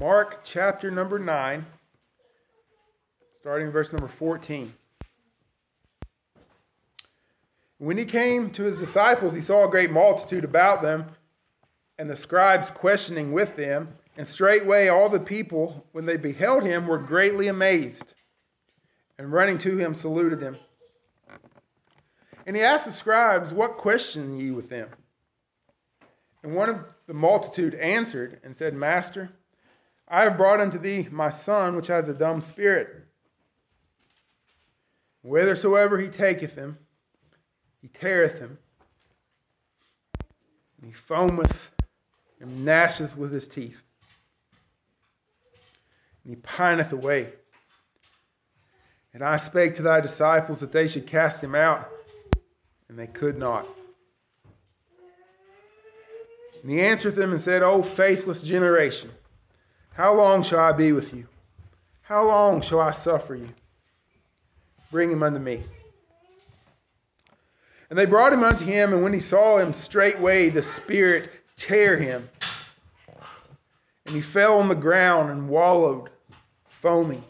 Mark chapter number 9, starting verse number 14. When he came to his disciples, he saw a great multitude about them, and the scribes questioning with them. And straightway all the people, when they beheld him, were greatly amazed, and running to him, saluted him. And he asked the scribes, What question ye with them? And one of the multitude answered and said, Master, I have brought unto thee my son, which has a dumb spirit. Whithersoever he taketh him, he teareth him, and he foameth and gnasheth with his teeth and he pineth away. And I spake to thy disciples that they should cast him out, and they could not. And he answered them and said, O faithless generation, how long shall I be with you? How long shall I suffer you? Bring him unto me. And they brought him unto him, and when he saw him, straightway the Spirit tear him. And he fell on the ground and wallowed foaming.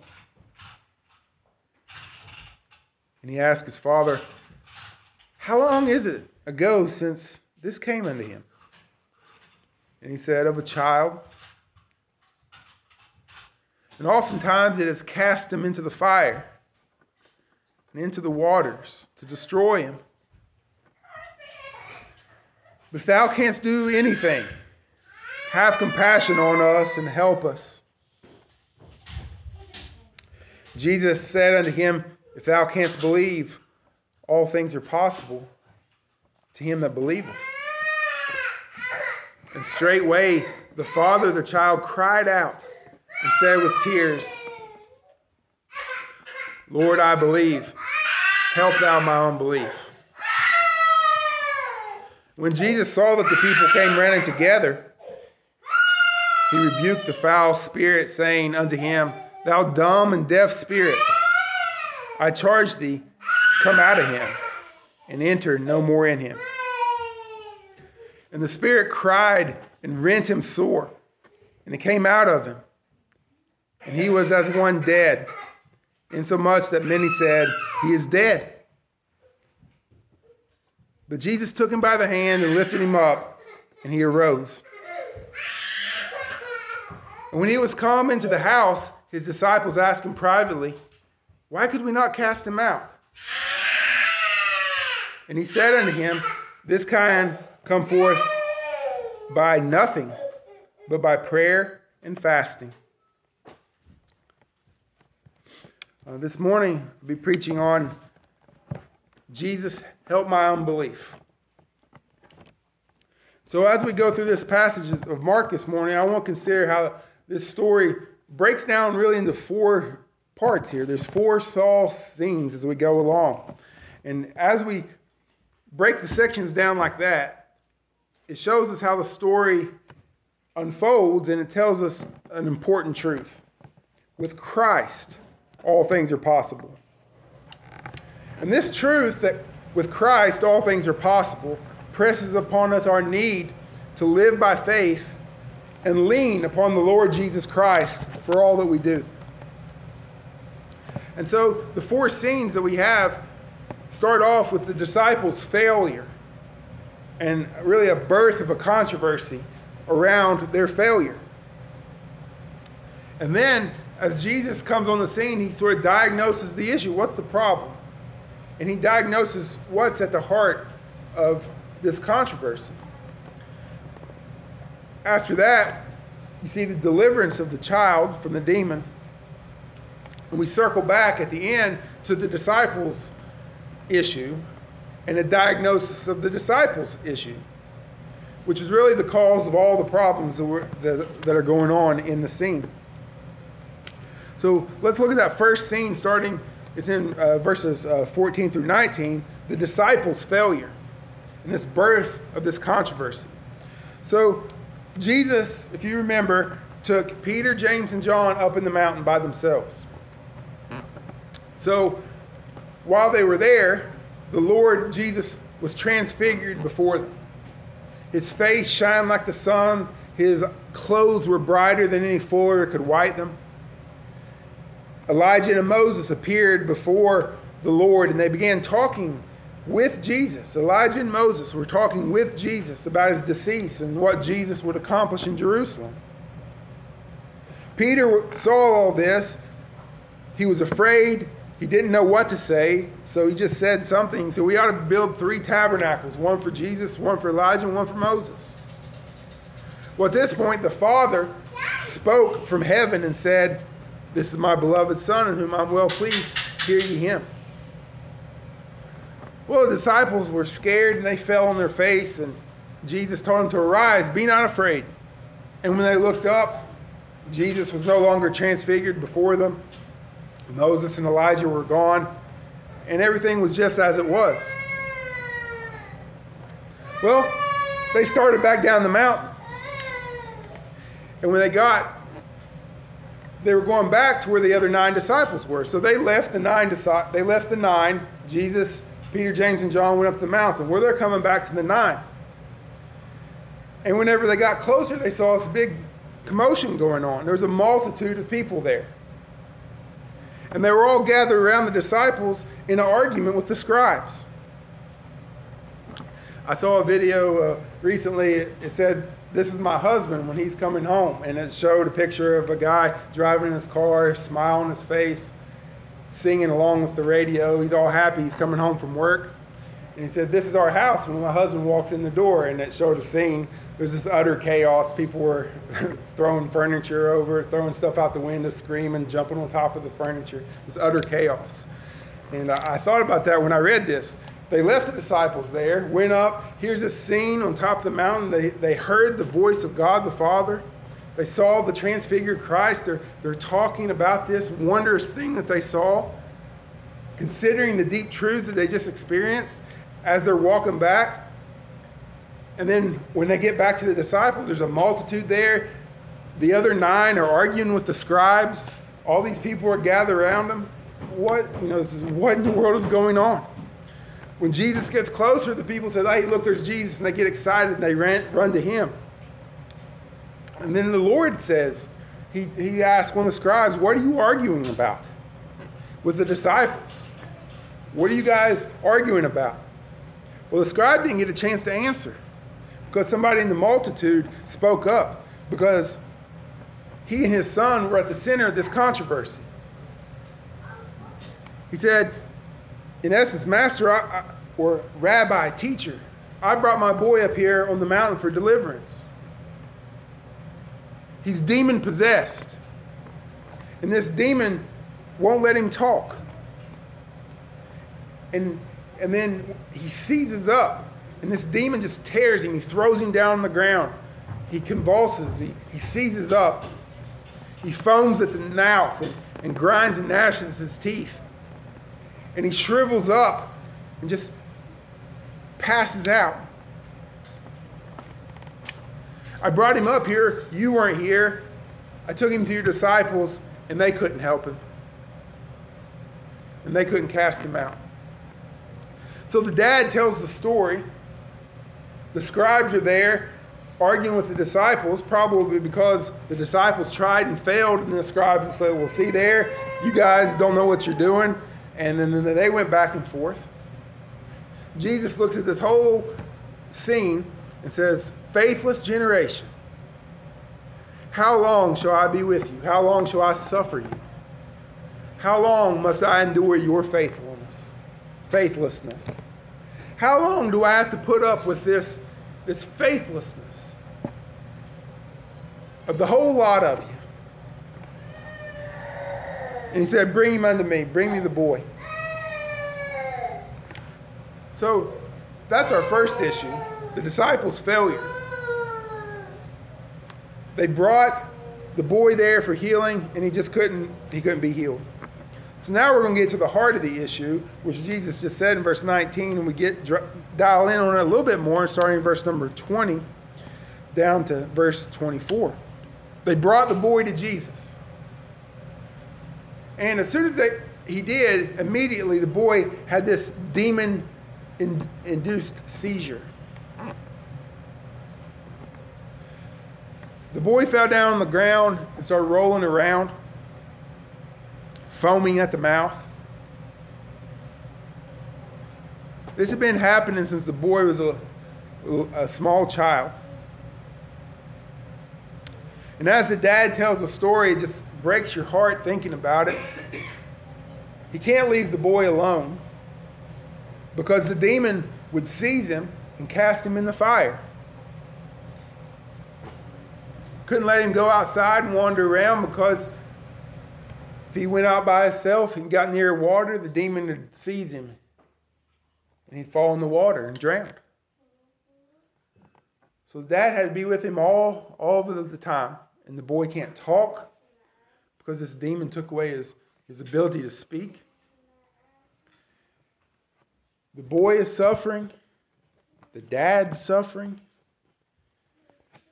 And he asked his father, How long is it ago since this came unto him? And he said, Of a child. And oftentimes it has cast him into the fire and into the waters to destroy him. But if thou canst do anything, have compassion on us and help us. Jesus said unto him, If thou canst believe, all things are possible to him that believeth. And straightway the father of the child cried out and said with tears, Lord, I believe. Help thou my unbelief. When Jesus saw that the people came running together, he rebuked the foul spirit, saying unto him, Thou dumb and deaf spirit, I charge thee, come out of him and enter no more in him. And the spirit cried and rent him sore, and it came out of him. And he was as one dead, insomuch that many said, He is dead. But Jesus took him by the hand and lifted him up, and he arose. And when he was come into the house, his disciples asked him privately, Why could we not cast him out? And he said unto him, This kind come forth by nothing, but by prayer and fasting. Uh, this morning, I'll be preaching on Jesus, help my unbelief. So, as we go through this passage of Mark this morning, I want to consider how this story breaks down really into four parts here. There's four small scenes as we go along. And as we break the sections down like that, it shows us how the story unfolds and it tells us an important truth. With Christ, all things are possible. And this truth that with Christ all things are possible presses upon us our need to live by faith and lean upon the Lord Jesus Christ for all that we do. And so the four scenes that we have start off with the disciples' failure and really a birth of a controversy around their failure. And then, as Jesus comes on the scene, he sort of diagnoses the issue. What's the problem? And he diagnoses what's at the heart of this controversy. After that, you see the deliverance of the child from the demon. And we circle back at the end to the disciples' issue and the diagnosis of the disciples' issue, which is really the cause of all the problems that, that, that are going on in the scene. So let's look at that first scene starting, it's in uh, verses uh, 14 through 19, the disciples' failure and this birth of this controversy. So Jesus, if you remember, took Peter, James, and John up in the mountain by themselves. So while they were there, the Lord Jesus was transfigured before them. His face shined like the sun, His clothes were brighter than any fuller could white them. Elijah and Moses appeared before the Lord and they began talking with Jesus. Elijah and Moses were talking with Jesus about his decease and what Jesus would accomplish in Jerusalem. Peter saw all this. He was afraid. He didn't know what to say, so he just said something. So we ought to build three tabernacles one for Jesus, one for Elijah, and one for Moses. Well, at this point, the Father spoke from heaven and said, This is my beloved Son in whom I'm well pleased. Hear ye him. Well, the disciples were scared and they fell on their face, and Jesus told them to arise, be not afraid. And when they looked up, Jesus was no longer transfigured before them. Moses and Elijah were gone, and everything was just as it was. Well, they started back down the mountain. And when they got, they were going back to where the other nine disciples were. So they left the nine. They left the nine. Jesus, Peter, James, and John went up the mountain. Where they're coming back to the nine. And whenever they got closer, they saw this big commotion going on. There was a multitude of people there. And they were all gathered around the disciples in an argument with the scribes. I saw a video uh, recently. It said, This is my husband when he's coming home. And it showed a picture of a guy driving in his car, smile on his face, singing along with the radio. He's all happy. He's coming home from work. And he said, This is our house when my husband walks in the door. And it showed a scene. There's this utter chaos. People were throwing furniture over, throwing stuff out the window, screaming, jumping on top of the furniture. This utter chaos. And I, I thought about that when I read this. They left the disciples there, went up. Here's a scene on top of the mountain. They, they heard the voice of God the Father. They saw the transfigured Christ. They're, they're talking about this wondrous thing that they saw, considering the deep truths that they just experienced as they're walking back. And then when they get back to the disciples, there's a multitude there. The other nine are arguing with the scribes. All these people are gathered around them. What, you know, what in the world is going on? When Jesus gets closer, the people say, hey, look, there's Jesus. And they get excited and they ran, run to him. And then the Lord says, he, he asked one of the scribes, What are you arguing about with the disciples? What are you guys arguing about? Well, the scribe didn't get a chance to answer because somebody in the multitude spoke up because he and his son were at the center of this controversy. He said, in essence, Master I, I, or Rabbi, teacher, I brought my boy up here on the mountain for deliverance. He's demon possessed. And this demon won't let him talk. And, and then he seizes up, and this demon just tears him. He throws him down on the ground. He convulses. He, he seizes up. He foams at the mouth and, and grinds and gnashes his teeth and he shrivels up and just passes out. I brought him up here. You weren't here. I took him to your disciples, and they couldn't help him. And they couldn't cast him out. So the dad tells the story. The scribes are there arguing with the disciples, probably because the disciples tried and failed, and the scribes said, Well, see there, you guys don't know what you're doing. And then they went back and forth. Jesus looks at this whole scene and says, Faithless generation, how long shall I be with you? How long shall I suffer you? How long must I endure your faithfulness, faithlessness? How long do I have to put up with this, this faithlessness of the whole lot of you? And he said, Bring him unto me. Bring me the boy. So that's our first issue the disciples' failure. They brought the boy there for healing, and he just couldn't, he couldn't be healed. So now we're going to get to the heart of the issue, which Jesus just said in verse 19, and we get dial in on it a little bit more, starting in verse number 20 down to verse 24. They brought the boy to Jesus. And as soon as they, he did, immediately the boy had this demon induced seizure. The boy fell down on the ground and started rolling around, foaming at the mouth. This had been happening since the boy was a, a small child. And as the dad tells the story, it just breaks your heart thinking about it. He can't leave the boy alone because the demon would seize him and cast him in the fire. Couldn't let him go outside and wander around because if he went out by himself and got near water, the demon would seize him and he'd fall in the water and drown. So dad had to be with him all, all of the time. And the boy can't talk because this demon took away his, his ability to speak. The boy is suffering. The dad's suffering.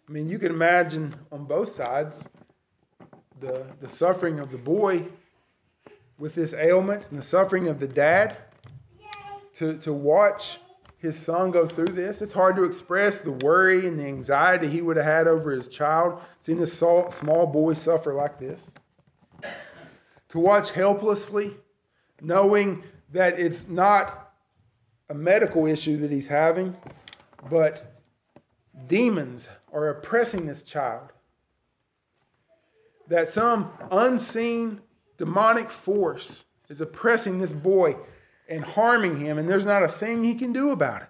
I mean, you can imagine on both sides the, the suffering of the boy with this ailment and the suffering of the dad to, to watch his son go through this. It's hard to express the worry and the anxiety he would have had over his child, seeing this small boy suffer like this. To watch helplessly, knowing that it's not a medical issue that he's having, but demons are oppressing this child. That some unseen demonic force is oppressing this boy and harming him, and there's not a thing he can do about it.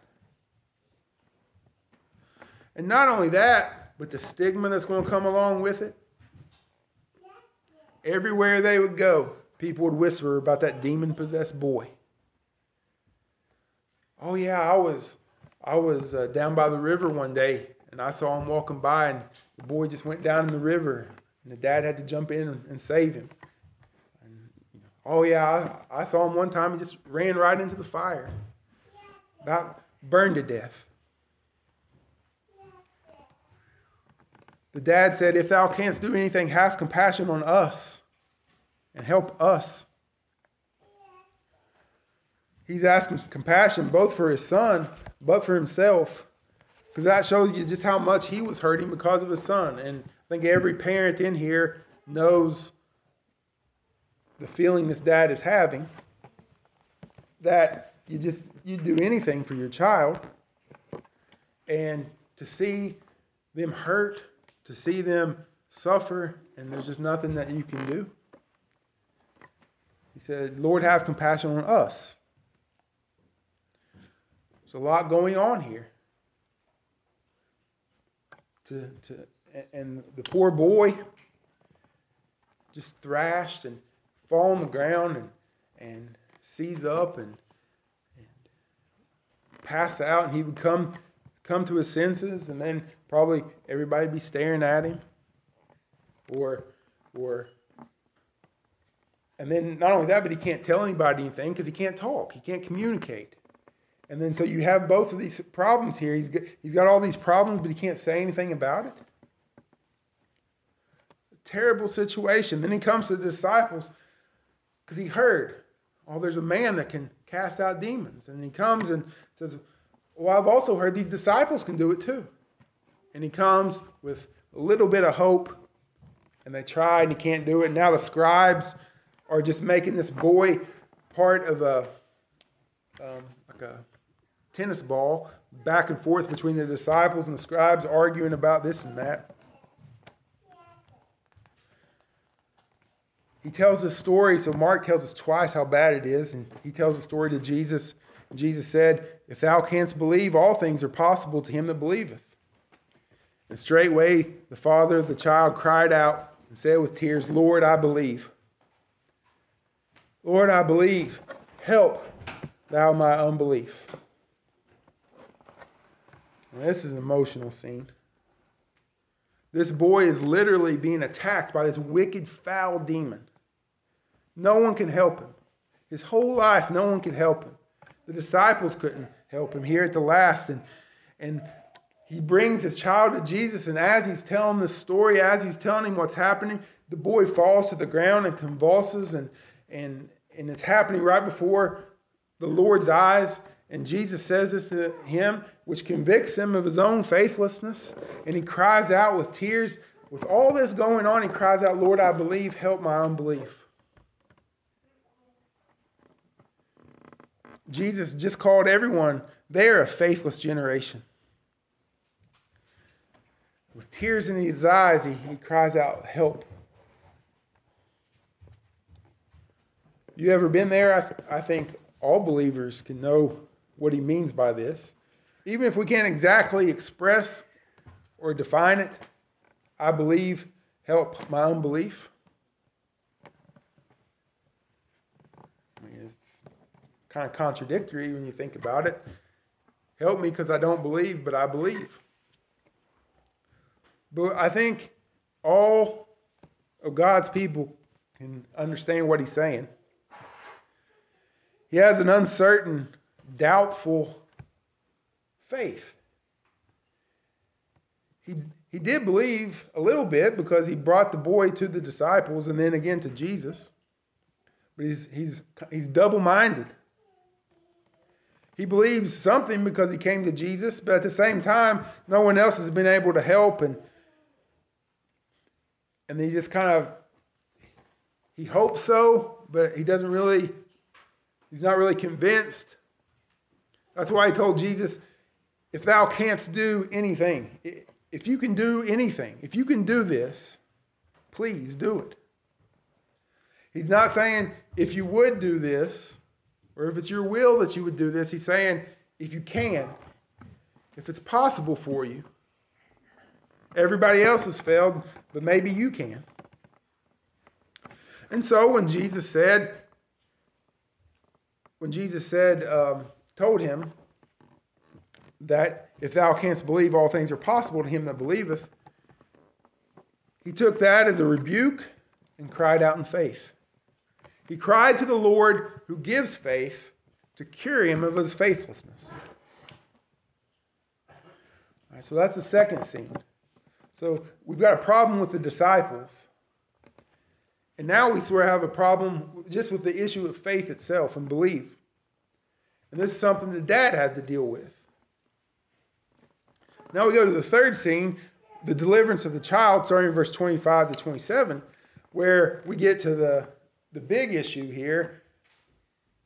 And not only that, but the stigma that's going to come along with it. Everywhere they would go, people would whisper about that demon possessed boy. Oh yeah, I was I was uh, down by the river one day and I saw him walking by and the boy just went down in the river and the dad had to jump in and, and save him. Oh, yeah, I, I saw him one time. He just ran right into the fire, about burned to death. The dad said, If thou canst do anything, have compassion on us and help us. He's asking compassion both for his son, but for himself, because that shows you just how much he was hurting because of his son. And I think every parent in here knows the feeling this dad is having that you just you do anything for your child and to see them hurt to see them suffer and there's just nothing that you can do. He said lord have compassion on us. There's a lot going on here. To, to and the poor boy just thrashed and fall on the ground and, and seize up and, and pass out, and he would come come to his senses, and then probably everybody be staring at him, or or and then not only that, but he can't tell anybody anything because he can't talk, he can't communicate. And then so you have both of these problems here. He's got, he's got all these problems, but he can't say anything about it. terrible situation. Then he comes to the disciples because he heard, oh, there's a man that can cast out demons. And he comes and says, well, I've also heard these disciples can do it too. And he comes with a little bit of hope, and they try and he can't do it. Now the scribes are just making this boy part of a um, like a tennis ball back and forth between the disciples and the scribes arguing about this and that. he tells this story. So Mark tells us twice how bad it is, and he tells the story to Jesus. Jesus said, If thou canst believe, all things are possible to him that believeth. And straightway the father of the child cried out and said with tears, Lord, I believe. Lord, I believe. Help thou my unbelief. Now, this is an emotional scene. This boy is literally being attacked by this wicked, foul demon. No one can help him. His whole life, no one could help him. The disciples couldn't help him here at the last. And, and he brings his child to Jesus, and as he's telling the story, as he's telling him what's happening, the boy falls to the ground and convulses, and, and, and it's happening right before the Lord's eyes. And Jesus says this to him, which convicts him of his own faithlessness. And he cries out with tears with all this going on, he cries out, Lord, I believe, help my unbelief. Jesus just called everyone, they're a faithless generation. Tears in his eyes, he, he cries out, Help. You ever been there? I, th- I think all believers can know what he means by this. Even if we can't exactly express or define it, I believe help my unbelief. I mean, it's kind of contradictory when you think about it. Help me because I don't believe, but I believe. But I think all of God's people can understand what he's saying. He has an uncertain, doubtful faith. He, he did believe a little bit because he brought the boy to the disciples and then again to Jesus. But he's, he's, he's double minded. He believes something because he came to Jesus, but at the same time, no one else has been able to help. And, and he just kind of, he hopes so, but he doesn't really, he's not really convinced. That's why he told Jesus, if thou canst do anything, if you can do anything, if you can do this, please do it. He's not saying if you would do this, or if it's your will that you would do this. He's saying if you can, if it's possible for you. Everybody else has failed, but maybe you can. And so when Jesus said, when Jesus said, um, told him, that if thou canst believe, all things are possible to him that believeth. He took that as a rebuke and cried out in faith. He cried to the Lord who gives faith to cure him of his faithlessness. All right, so that's the second scene. So we've got a problem with the disciples. And now we sort of have a problem just with the issue of faith itself and belief. And this is something that dad had to deal with. Now we go to the third scene, the deliverance of the child, starting in verse 25 to 27, where we get to the, the big issue here.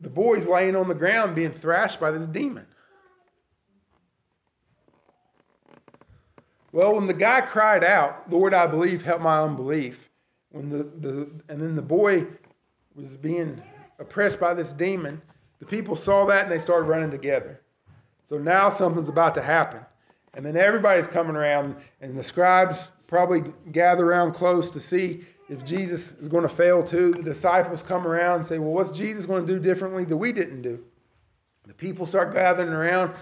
The boy's laying on the ground being thrashed by this demon. Well, when the guy cried out, Lord, I believe, help my unbelief, when the, the and then the boy was being oppressed by this demon, the people saw that and they started running together. So now something's about to happen. And then everybody's coming around, and the scribes probably gather around close to see if Jesus is going to fail too. The disciples come around and say, Well, what's Jesus going to do differently that we didn't do? The people start gathering around,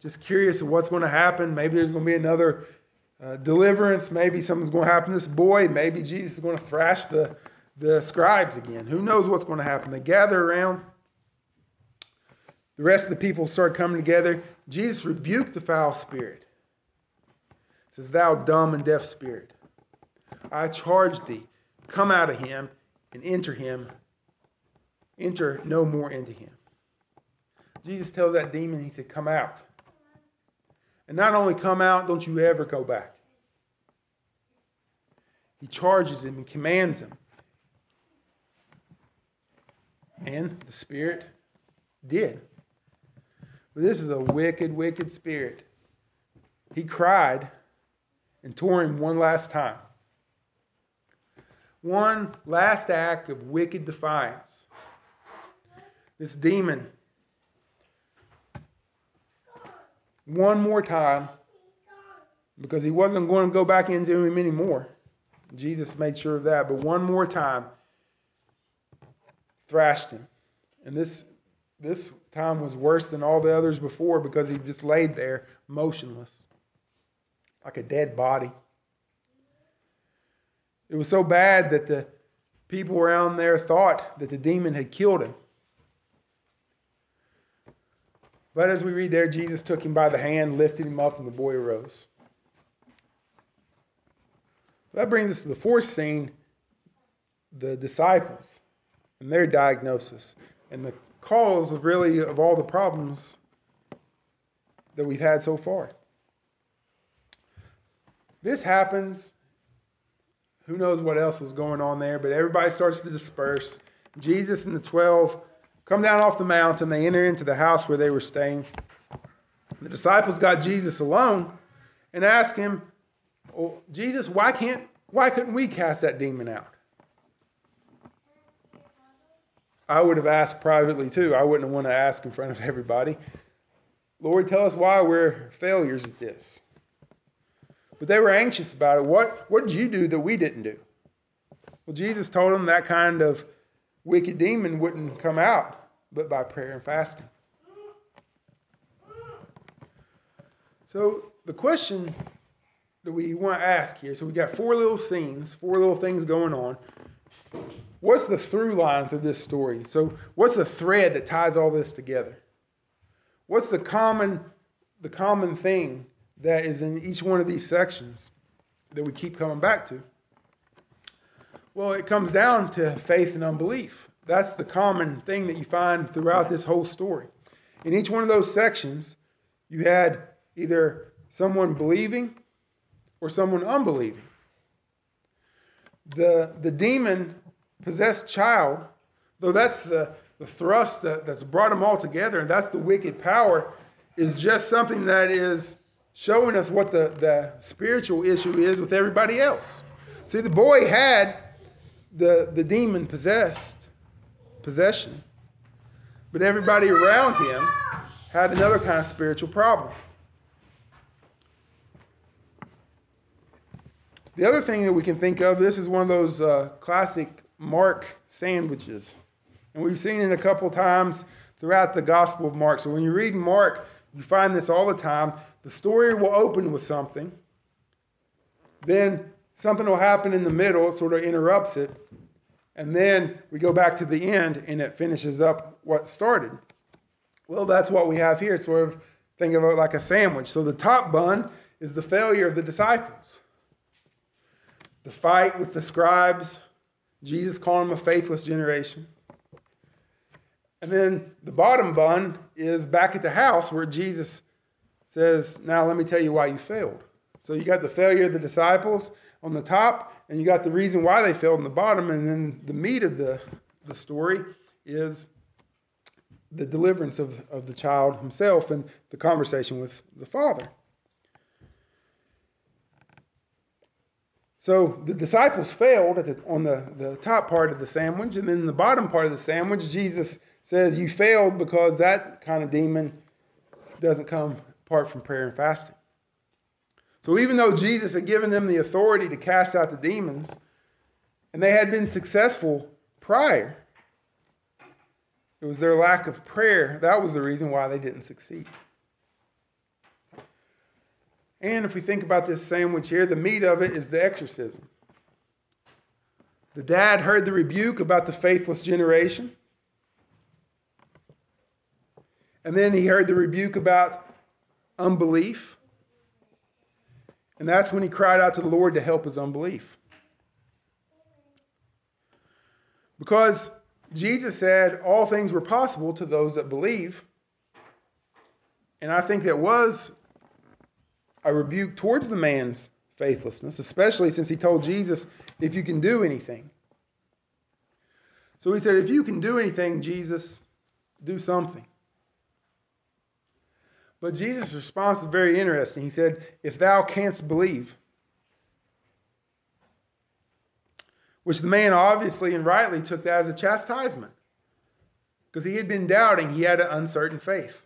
just curious of what's going to happen. Maybe there's going to be another uh, deliverance. Maybe something's going to happen to this boy. Maybe Jesus is going to thrash the, the scribes again. Who knows what's going to happen? They gather around. The rest of the people start coming together. Jesus rebuked the foul spirit. He says, Thou dumb and deaf spirit, I charge thee, come out of him and enter him, enter no more into him. Jesus tells that demon, He said, Come out. And not only come out, don't you ever go back. He charges him and commands him. And the spirit did. But this is a wicked, wicked spirit. He cried and tore him one last time. One last act of wicked defiance. This demon, one more time, because he wasn't going to go back into him anymore. Jesus made sure of that, but one more time, thrashed him. And this this time was worse than all the others before because he just laid there motionless, like a dead body. It was so bad that the people around there thought that the demon had killed him. But as we read there, Jesus took him by the hand, lifted him up, and the boy arose. That brings us to the fourth scene the disciples and their diagnosis and the cause of really of all the problems that we've had so far. This happens Who knows what else was going on there, but everybody starts to disperse. Jesus and the 12 come down off the mountain. They enter into the house where they were staying. The disciples got Jesus alone and asked him, oh, Jesus, why can't why couldn't we cast that demon out? I would have asked privately too. I wouldn't want to ask in front of everybody. Lord, tell us why we're failures at this. But they were anxious about it. What, what did you do that we didn't do? Well, Jesus told them that kind of wicked demon wouldn't come out but by prayer and fasting. So the question that we want to ask here so we got four little scenes, four little things going on. What's the through line through this story? So, what's the thread that ties all this together? What's the common, the common thing that is in each one of these sections that we keep coming back to? Well, it comes down to faith and unbelief. That's the common thing that you find throughout this whole story. In each one of those sections, you had either someone believing or someone unbelieving. The, the demon possessed child, though that's the, the thrust that, that's brought them all together, and that's the wicked power, is just something that is showing us what the, the spiritual issue is with everybody else. See, the boy had the, the demon possessed, possession, but everybody around him had another kind of spiritual problem. The other thing that we can think of, this is one of those uh, classic Mark sandwiches. And we've seen it a couple times throughout the Gospel of Mark. So when you read Mark, you find this all the time. The story will open with something, then something will happen in the middle, it sort of interrupts it, and then we go back to the end and it finishes up what started. Well, that's what we have here. Sort of think of it like a sandwich. So the top bun is the failure of the disciples. The fight with the scribes, Jesus calling them a faithless generation. And then the bottom bun is back at the house where Jesus says, Now let me tell you why you failed. So you got the failure of the disciples on the top, and you got the reason why they failed on the bottom, and then the meat of the, the story is the deliverance of, of the child himself and the conversation with the father. So the disciples failed the, on the, the top part of the sandwich, and then the bottom part of the sandwich, Jesus says, You failed because that kind of demon doesn't come apart from prayer and fasting. So even though Jesus had given them the authority to cast out the demons, and they had been successful prior, it was their lack of prayer that was the reason why they didn't succeed. And if we think about this sandwich here, the meat of it is the exorcism. The dad heard the rebuke about the faithless generation. And then he heard the rebuke about unbelief. And that's when he cried out to the Lord to help his unbelief. Because Jesus said all things were possible to those that believe. And I think that was a rebuke towards the man's faithlessness, especially since he told Jesus, if you can do anything. So he said, if you can do anything, Jesus, do something. But Jesus' response is very interesting. He said, If thou canst believe, which the man obviously and rightly took that as a chastisement because he had been doubting, he had an uncertain faith.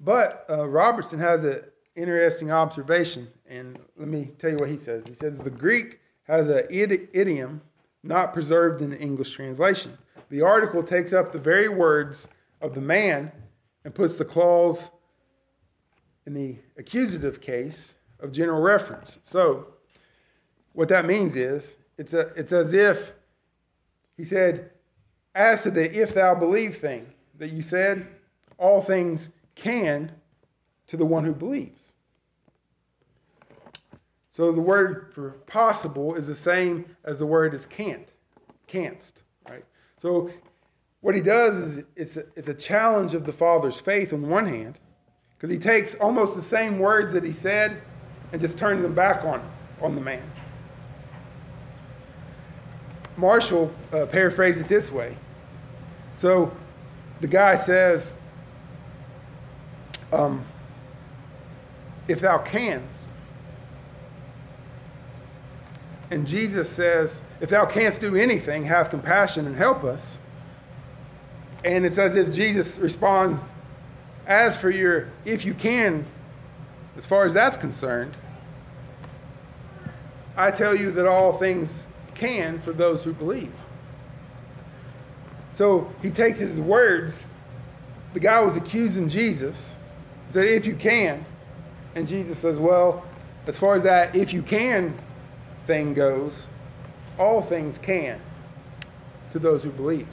But uh, Robertson has an interesting observation, and let me tell you what he says. He says the Greek has an idiom not preserved in the English translation. The article takes up the very words of the man and puts the clause in the accusative case of general reference. So, what that means is it's, a, it's as if he said, as to the if thou believe thing that you said, all things can to the one who believes. So the word for possible is the same as the word is can't, canst, right? So what he does is it's a, it's a challenge of the Father's faith on one hand, because he takes almost the same words that he said and just turns them back on, on the man. Marshall uh, paraphrased it this way. So the guy says, um, if thou canst. And Jesus says, if thou canst do anything, have compassion and help us. And it's as if Jesus responds, as for your, if you can, as far as that's concerned, I tell you that all things can for those who believe. So he takes his words. The guy was accusing Jesus. Said, if you can. And Jesus says, well, as far as that if you can thing goes, all things can to those who believe.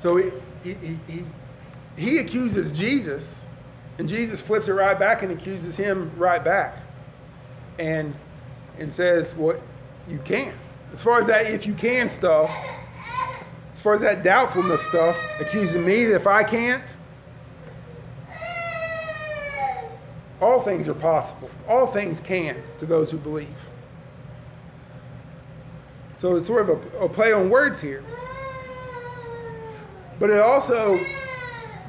So he, he, he, he accuses Jesus, and Jesus flips it right back and accuses him right back. And, and says, well, you can. As far as that if you can stuff, as far as that doubtfulness stuff, accusing me that if I can't, all things are possible. All things can to those who believe. So it's sort of a, a play on words here. But it also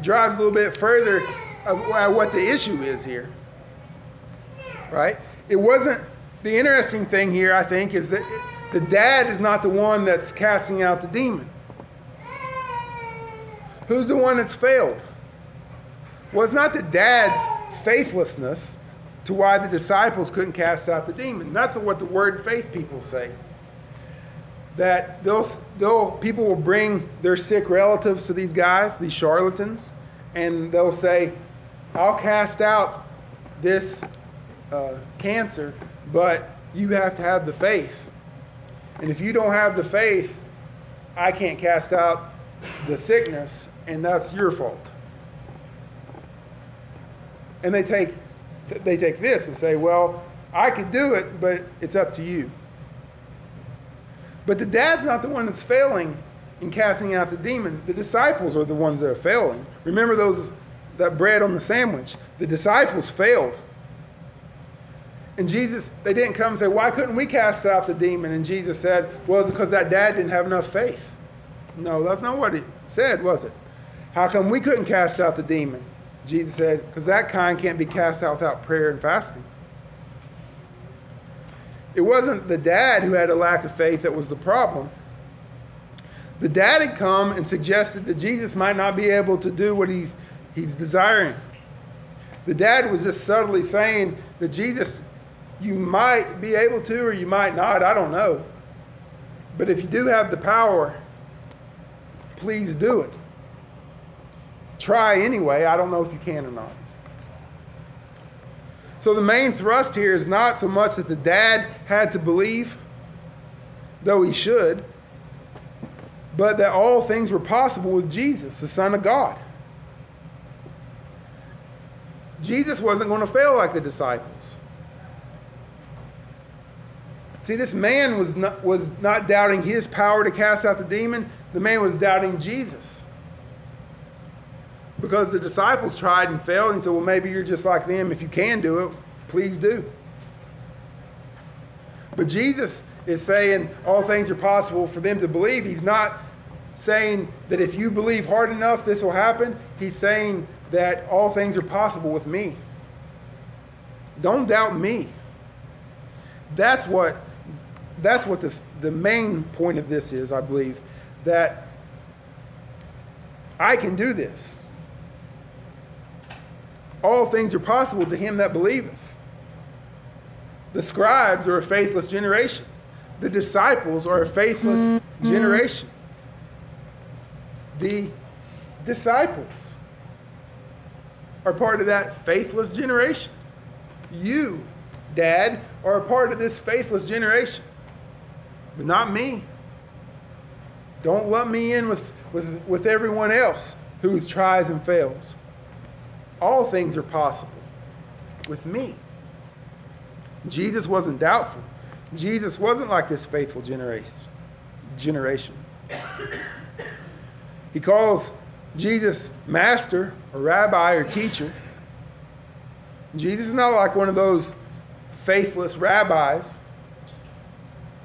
drives a little bit further at what the issue is here. Right? It wasn't, the interesting thing here, I think, is that it, the dad is not the one that's casting out the demon. Who's the one that's failed? Well, it's not the dad's faithlessness to why the disciples couldn't cast out the demon. That's what the word faith people say. That they'll, they'll, people will bring their sick relatives to these guys, these charlatans, and they'll say, I'll cast out this uh, cancer, but you have to have the faith. And if you don't have the faith, I can't cast out the sickness, and that's your fault. And they take, they take this and say, well, I could do it, but it's up to you. But the dad's not the one that's failing in casting out the demon. The disciples are the ones that are failing. Remember those that bread on the sandwich. The disciples failed. And Jesus, they didn't come and say, Why couldn't we cast out the demon? And Jesus said, Well, it's because that dad didn't have enough faith. No, that's not what he said, was it? How come we couldn't cast out the demon? Jesus said, Because that kind can't be cast out without prayer and fasting. It wasn't the dad who had a lack of faith that was the problem. The dad had come and suggested that Jesus might not be able to do what he's, he's desiring. The dad was just subtly saying that Jesus, you might be able to or you might not, I don't know. But if you do have the power, please do it. Try anyway. I don't know if you can or not. So the main thrust here is not so much that the dad had to believe, though he should, but that all things were possible with Jesus, the Son of God. Jesus wasn't going to fail like the disciples. See, this man was not, was not doubting his power to cast out the demon, the man was doubting Jesus. Because the disciples tried and failed and said, Well, maybe you're just like them. If you can do it, please do. But Jesus is saying all things are possible for them to believe. He's not saying that if you believe hard enough, this will happen. He's saying that all things are possible with me. Don't doubt me. That's what that's what the, the main point of this is, I believe, that I can do this. All things are possible to him that believeth. The scribes are a faithless generation. The disciples are a faithless generation. The disciples are part of that faithless generation. You, Dad, are a part of this faithless generation, but not me. Don't lump me in with, with, with everyone else who tries and fails. All things are possible with me. Jesus wasn't doubtful. Jesus wasn't like this faithful generation. He calls Jesus master or rabbi or teacher. Jesus is not like one of those faithless rabbis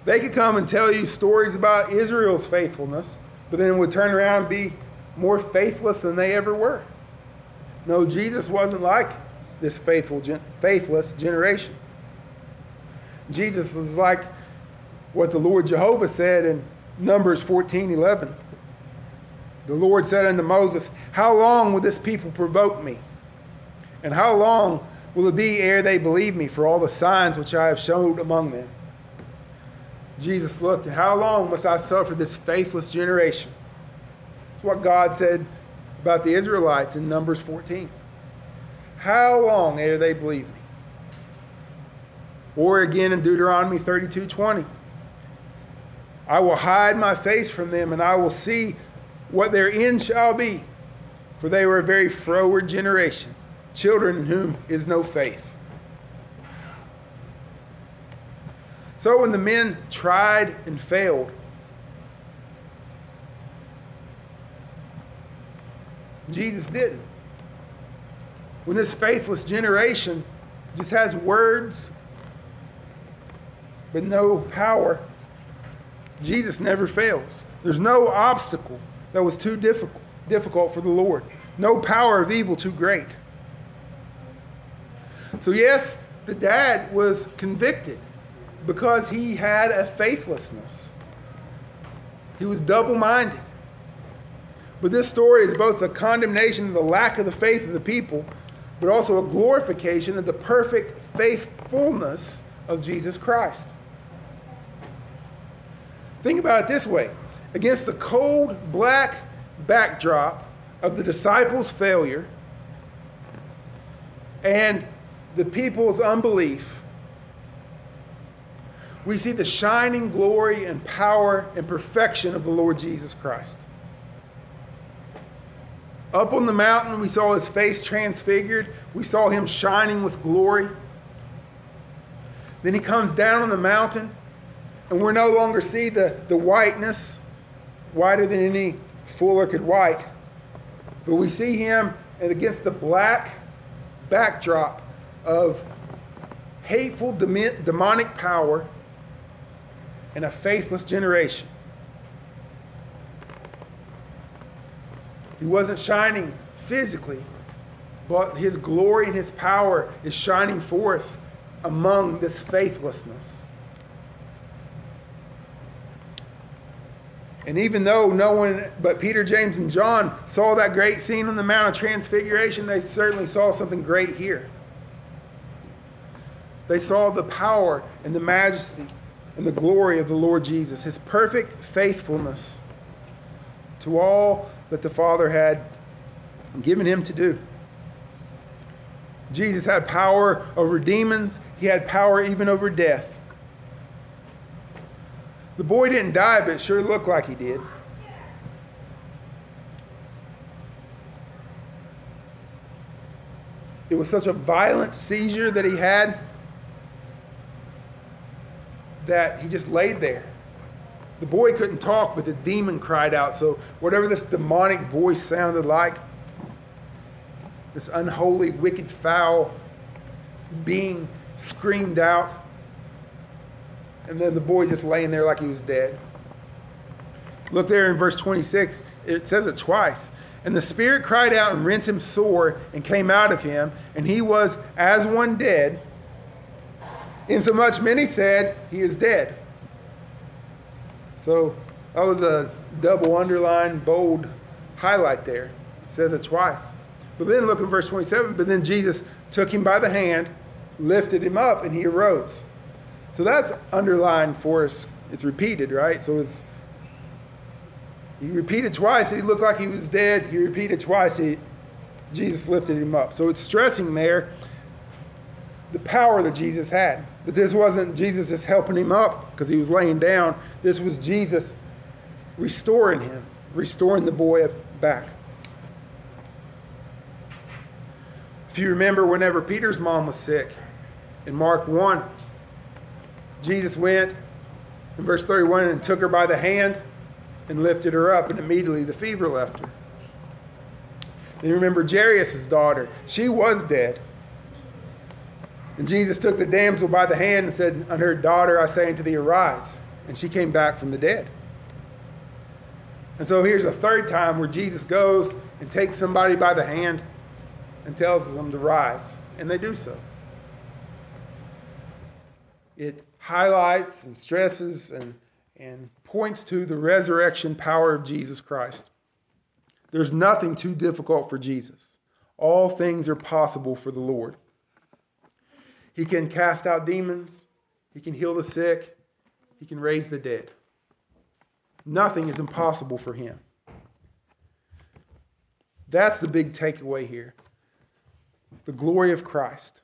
They could come and tell you stories about Israel's faithfulness, but then would turn around and be more faithless than they ever were. No, Jesus wasn't like this faithful, faithless generation. Jesus was like what the Lord Jehovah said in Numbers 14 11. The Lord said unto Moses, How long will this people provoke me? And how long will it be ere they believe me for all the signs which I have showed among them? Jesus looked, and How long must I suffer this faithless generation? It's what God said about the Israelites in Numbers 14. How long ere they believe me? Or again in Deuteronomy 32 20. I will hide my face from them, and I will see what their end shall be. For they were a very froward generation, children in whom is no faith. So when the men tried and failed, Jesus didn't. When this faithless generation just has words but no power, Jesus never fails. There's no obstacle that was too difficult, difficult for the Lord. No power of evil too great. So, yes, the dad was convicted because he had a faithlessness. He was double minded. But this story is both a condemnation of the lack of the faith of the people, but also a glorification of the perfect faithfulness of Jesus Christ. Think about it this way against the cold, black backdrop of the disciples' failure and the people's unbelief, we see the shining glory and power and perfection of the Lord Jesus Christ. Up on the mountain, we saw his face transfigured. We saw him shining with glory. Then he comes down on the mountain and we no longer see the, the whiteness, whiter than any fuller could white, but we see him against the black backdrop of hateful demonic power and a faithless generation. He wasn't shining physically, but his glory and his power is shining forth among this faithlessness. And even though no one but Peter, James, and John saw that great scene on the Mount of Transfiguration, they certainly saw something great here. They saw the power and the majesty and the glory of the Lord Jesus, his perfect faithfulness to all that the Father had given him to do. Jesus had power over demons, he had power even over death. The boy didn't die, but sure looked like he did. It was such a violent seizure that he had that he just laid there. The boy couldn't talk, but the demon cried out. So, whatever this demonic voice sounded like, this unholy, wicked, foul being screamed out. And then the boy just laying there like he was dead. Look there in verse 26, it says it twice. And the Spirit cried out and rent him sore and came out of him, and he was as one dead, insomuch many said, He is dead. So that was a double underline, bold highlight there. It says it twice. But then look at verse 27. But then Jesus took him by the hand, lifted him up, and he arose. So that's underlined for us. It's repeated, right? So it's he repeated twice he looked like he was dead. He repeated twice he Jesus lifted him up. So it's stressing there the power that Jesus had. That this wasn't Jesus just helping him up because he was laying down. This was Jesus restoring him, restoring the boy back. If you remember, whenever Peter's mom was sick, in Mark 1, Jesus went in verse 31 and took her by the hand and lifted her up, and immediately the fever left her. Then you remember Jairus' daughter. She was dead. And Jesus took the damsel by the hand and said unto her, Daughter, I say unto thee, arise. and she came back from the dead. And so here's a third time where Jesus goes and takes somebody by the hand and tells them to rise, and they do so. It highlights and stresses and, and points to the resurrection power of Jesus Christ. There's nothing too difficult for Jesus. All things are possible for the Lord. He can cast out demons, He can heal the sick, He can raise the dead. Nothing is impossible for Him. That's the big takeaway here the glory of Christ.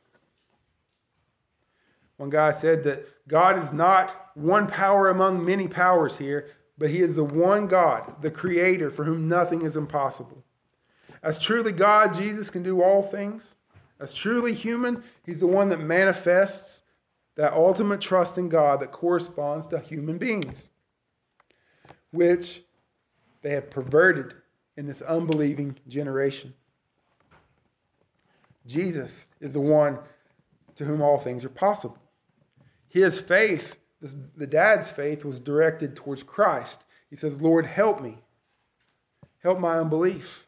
One guy said that God is not one power among many powers here, but He is the one God, the Creator, for whom nothing is impossible. As truly God, Jesus can do all things. As truly human, He's the one that manifests that ultimate trust in God that corresponds to human beings, which they have perverted in this unbelieving generation. Jesus is the one to whom all things are possible. His faith, the dad's faith, was directed towards Christ. He says, Lord, help me. Help my unbelief.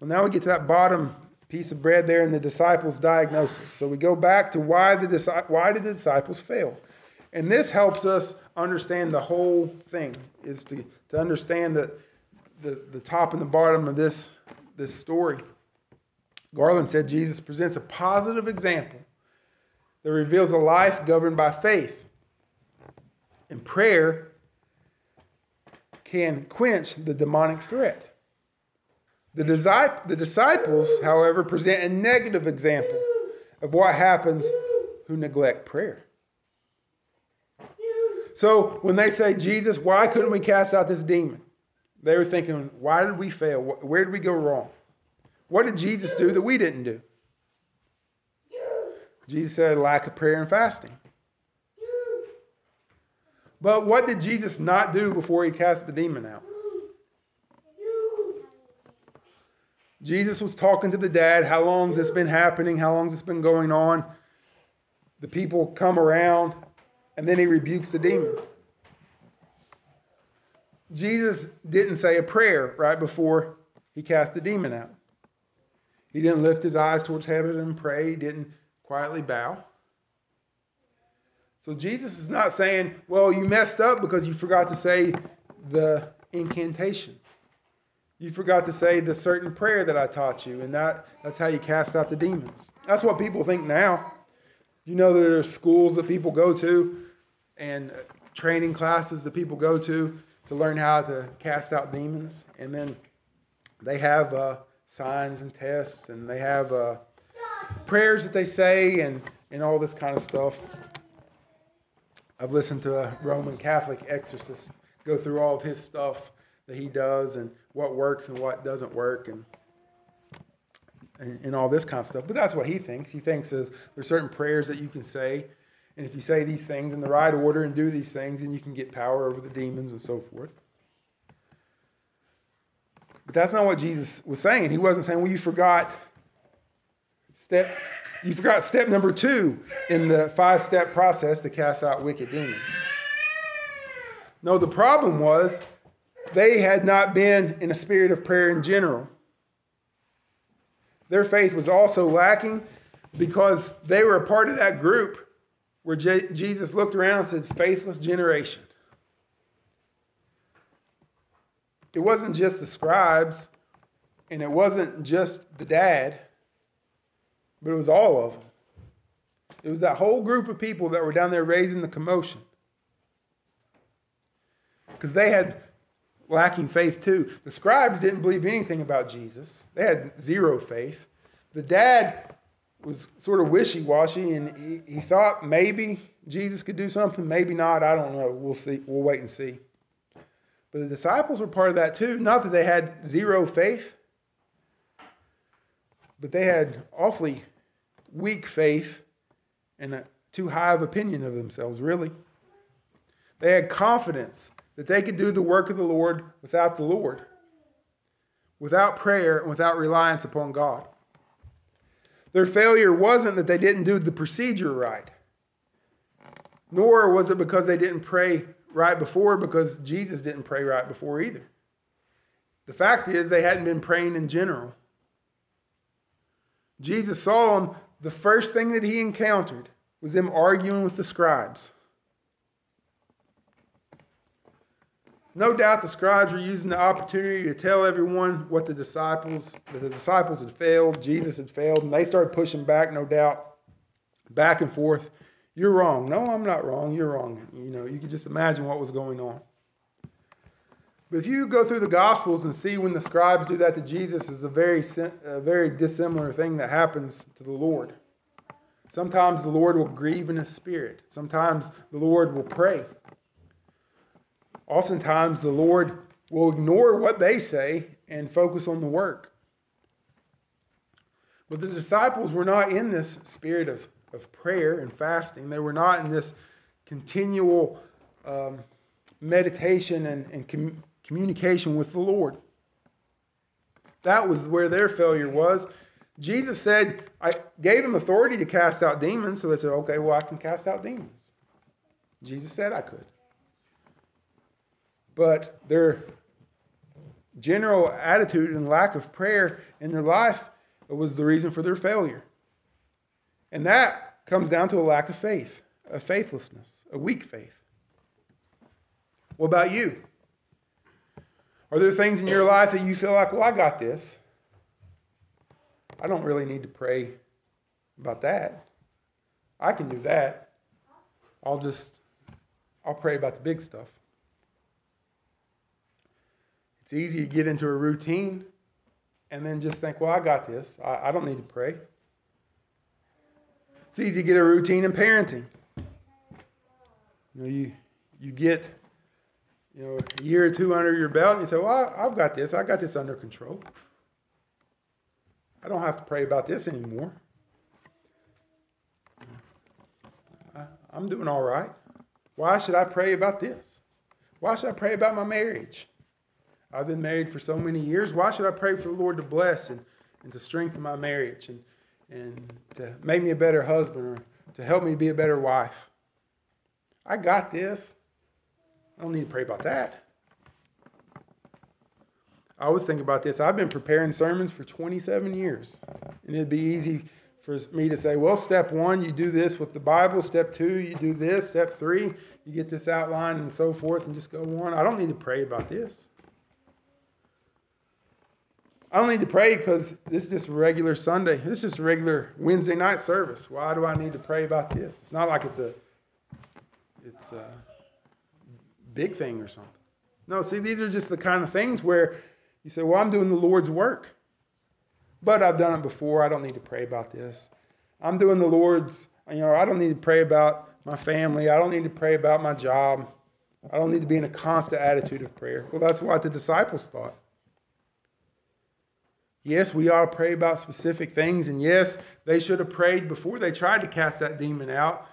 Well, now we get to that bottom piece of bread there in the disciples' diagnosis. So we go back to why, the, why did the disciples fail? And this helps us understand the whole thing, is to, to understand the, the, the top and the bottom of this, this story. Garland said Jesus presents a positive example that reveals a life governed by faith. And prayer can quench the demonic threat. The, the disciples, however, present a negative example of what happens who neglect prayer. So when they say, Jesus, why couldn't we cast out this demon? They were thinking, why did we fail? Where did we go wrong? What did Jesus do that we didn't do? Jesus said, lack of prayer and fasting. But what did Jesus not do before he cast the demon out? Jesus was talking to the dad. How long has this been happening? How long has this been going on? The people come around, and then he rebukes the demon. Jesus didn't say a prayer right before he cast the demon out. He didn't lift his eyes towards heaven and pray. He didn't quietly bow. So Jesus is not saying, well, you messed up because you forgot to say the incantation. You forgot to say the certain prayer that I taught you, and that, that's how you cast out the demons. That's what people think now. You know, there's schools that people go to and training classes that people go to to learn how to cast out demons. And then they have uh, signs and tests, and they have uh, prayers that they say, and, and all this kind of stuff. I've listened to a Roman Catholic exorcist go through all of his stuff that he does and what works and what doesn't work and, and, and all this kind of stuff. But that's what he thinks. He thinks there's, certain prayers that you can say, and if you say these things in the right order and do these things, then you can get power over the demons and so forth. But that's not what Jesus was saying. He wasn't saying, well, you forgot step you forgot step number two in the five step process to cast out wicked demons. No, the problem was they had not been in a spirit of prayer in general. Their faith was also lacking because they were a part of that group where J- Jesus looked around and said, Faithless generation. It wasn't just the scribes, and it wasn't just the dad, but it was all of them. It was that whole group of people that were down there raising the commotion. Because they had lacking faith too. The scribes didn't believe anything about Jesus, they had zero faith. The dad was sort of wishy washy and he, he thought maybe Jesus could do something, maybe not. I don't know. We'll see. We'll wait and see. But the disciples were part of that too. Not that they had zero faith, but they had awfully weak faith and a too high of opinion of themselves, really. They had confidence that they could do the work of the Lord without the Lord, without prayer, and without reliance upon God. Their failure wasn't that they didn't do the procedure right. Nor was it because they didn't pray right before, because Jesus didn't pray right before either. The fact is, they hadn't been praying in general. Jesus saw them, the first thing that he encountered was them arguing with the scribes. No doubt the scribes were using the opportunity to tell everyone what the disciples, that the disciples had failed, Jesus had failed, and they started pushing back, no doubt, back and forth. You're wrong. No, I'm not wrong. You're wrong. You know, you can just imagine what was going on. But if you go through the Gospels and see when the scribes do that to Jesus, is a very, a very dissimilar thing that happens to the Lord. Sometimes the Lord will grieve in his spirit. Sometimes the Lord will pray. Oftentimes the Lord will ignore what they say and focus on the work. But the disciples were not in this spirit of, of prayer and fasting. They were not in this continual um, meditation and, and com- communication with the Lord. That was where their failure was. Jesus said, I gave them authority to cast out demons. So they said, okay, well, I can cast out demons. Jesus said I could. But their general attitude and lack of prayer in their life was the reason for their failure. And that comes down to a lack of faith, a faithlessness, a weak faith. What about you? Are there things in your life that you feel like, well, I got this? I don't really need to pray about that. I can do that. I'll just, I'll pray about the big stuff. It's easy to get into a routine and then just think, well, I got this. I, I don't need to pray. It's easy to get a routine in parenting. You know, you, you get you know, a year or two under your belt, and you say, Well, I, have got this. I got this under control. I don't have to pray about this anymore. I, I'm doing all right. Why should I pray about this? Why should I pray about my marriage? I've been married for so many years. Why should I pray for the Lord to bless and, and to strengthen my marriage and, and to make me a better husband or to help me be a better wife? I got this. I don't need to pray about that. I always think about this. I've been preparing sermons for 27 years. And it'd be easy for me to say, well, step one, you do this with the Bible. Step two, you do this. Step three, you get this outline and so forth and just go on. I don't need to pray about this. I don't need to pray because this is just regular Sunday. This is regular Wednesday night service. Why do I need to pray about this? It's not like it's a it's a big thing or something. No, see, these are just the kind of things where you say, Well, I'm doing the Lord's work. But I've done it before. I don't need to pray about this. I'm doing the Lord's, you know, I don't need to pray about my family. I don't need to pray about my job. I don't need to be in a constant attitude of prayer. Well, that's what the disciples thought. Yes, we all pray about specific things, and yes, they should have prayed before they tried to cast that demon out.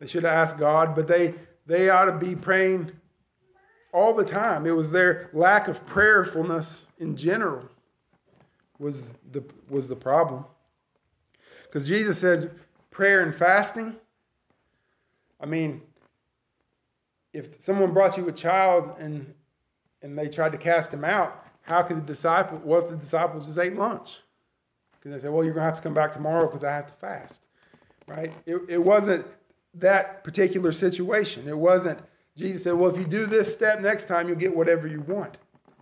They should have asked God, but they, they ought to be praying all the time. It was their lack of prayerfulness in general was the, was the problem. Because Jesus said prayer and fasting. I mean, if someone brought you a child and, and they tried to cast him out, how could the disciples, what if the disciples just ate lunch? Because they said, well, you're going to have to come back tomorrow because I have to fast, right? It, it wasn't that particular situation. It wasn't, Jesus said, well, if you do this step next time, you'll get whatever you want.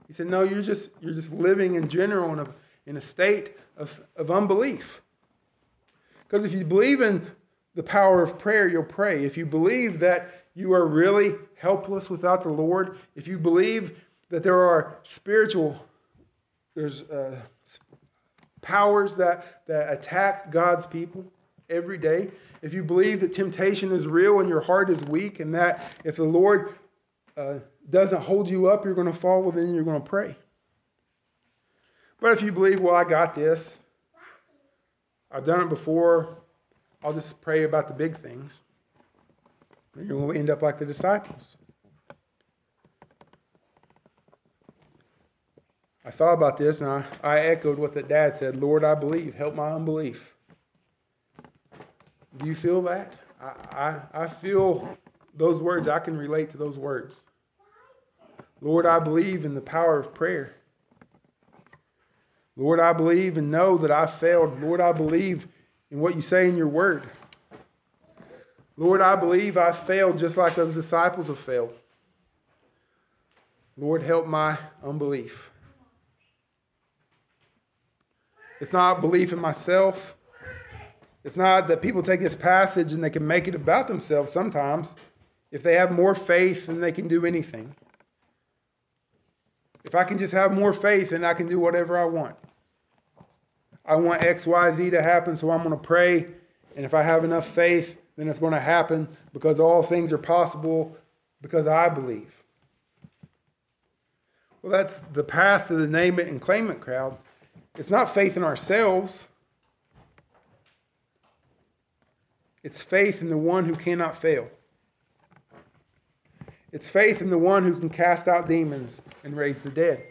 He said, no, you're just, you're just living in general in a, in a state of, of unbelief. Because if you believe in the power of prayer, you'll pray. If you believe that you are really helpless without the Lord, if you believe that there are spiritual there's uh, powers that, that attack God's people every day. If you believe that temptation is real and your heart is weak, and that if the Lord uh, doesn't hold you up, you're going to fall, then you're going to pray. But if you believe, well, I got this, I've done it before, I'll just pray about the big things, then going to end up like the disciples. I thought about this and I, I echoed what the dad said Lord, I believe. Help my unbelief. Do you feel that? I, I, I feel those words. I can relate to those words. Lord, I believe in the power of prayer. Lord, I believe and know that I failed. Lord, I believe in what you say in your word. Lord, I believe I failed just like those disciples have failed. Lord, help my unbelief. It's not belief in myself. It's not that people take this passage and they can make it about themselves sometimes. If they have more faith, then they can do anything. If I can just have more faith, then I can do whatever I want. I want X, Y, Z to happen, so I'm going to pray. And if I have enough faith, then it's going to happen because all things are possible because I believe. Well, that's the path to the name it and claim it crowd. It's not faith in ourselves, it's faith in the one who cannot fail. It's faith in the one who can cast out demons and raise the dead.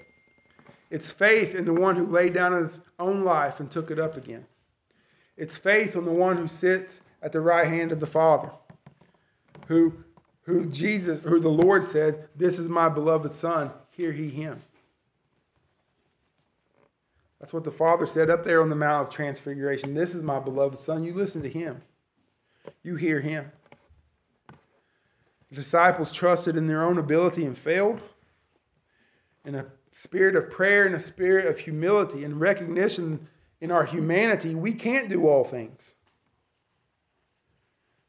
It's faith in the one who laid down his own life and took it up again. It's faith in the one who sits at the right hand of the Father, who, who Jesus, who the Lord said, This is my beloved Son, hear he him. That's what the Father said up there on the Mount of Transfiguration. This is my beloved Son. You listen to him, you hear him. The disciples trusted in their own ability and failed. In a spirit of prayer and a spirit of humility and recognition in our humanity, we can't do all things.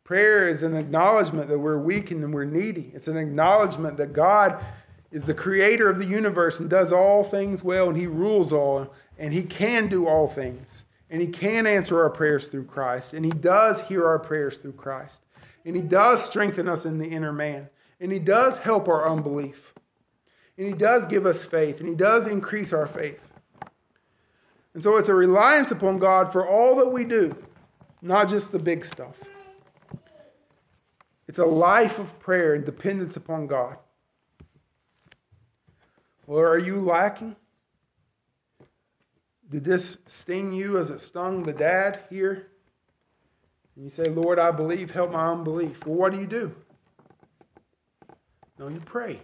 Prayer is an acknowledgement that we're weak and we're needy. It's an acknowledgement that God is the creator of the universe and does all things well and he rules all and he can do all things. And he can answer our prayers through Christ and he does hear our prayers through Christ. And he does strengthen us in the inner man. And he does help our unbelief. And he does give us faith and he does increase our faith. And so it's a reliance upon God for all that we do, not just the big stuff. It's a life of prayer and dependence upon God. Or are you lacking? Did this sting you as it stung the dad here? And you say, Lord, I believe, help my unbelief. Well, what do you do? No, you pray.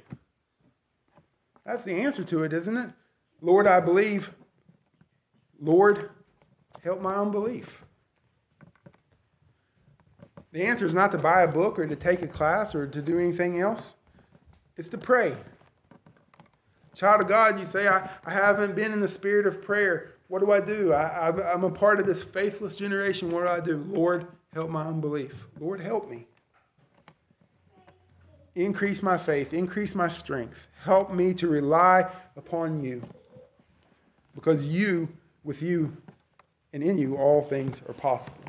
That's the answer to it, isn't it? Lord, I believe. Lord, help my unbelief. The answer is not to buy a book or to take a class or to do anything else. It's to pray. Child of God, you say, I, I haven't been in the spirit of prayer. What do I do? I, I, I'm a part of this faithless generation. What do I do? Lord, help my unbelief. Lord, help me. Increase my faith, increase my strength. Help me to rely upon you. Because you, with you, and in you, all things are possible.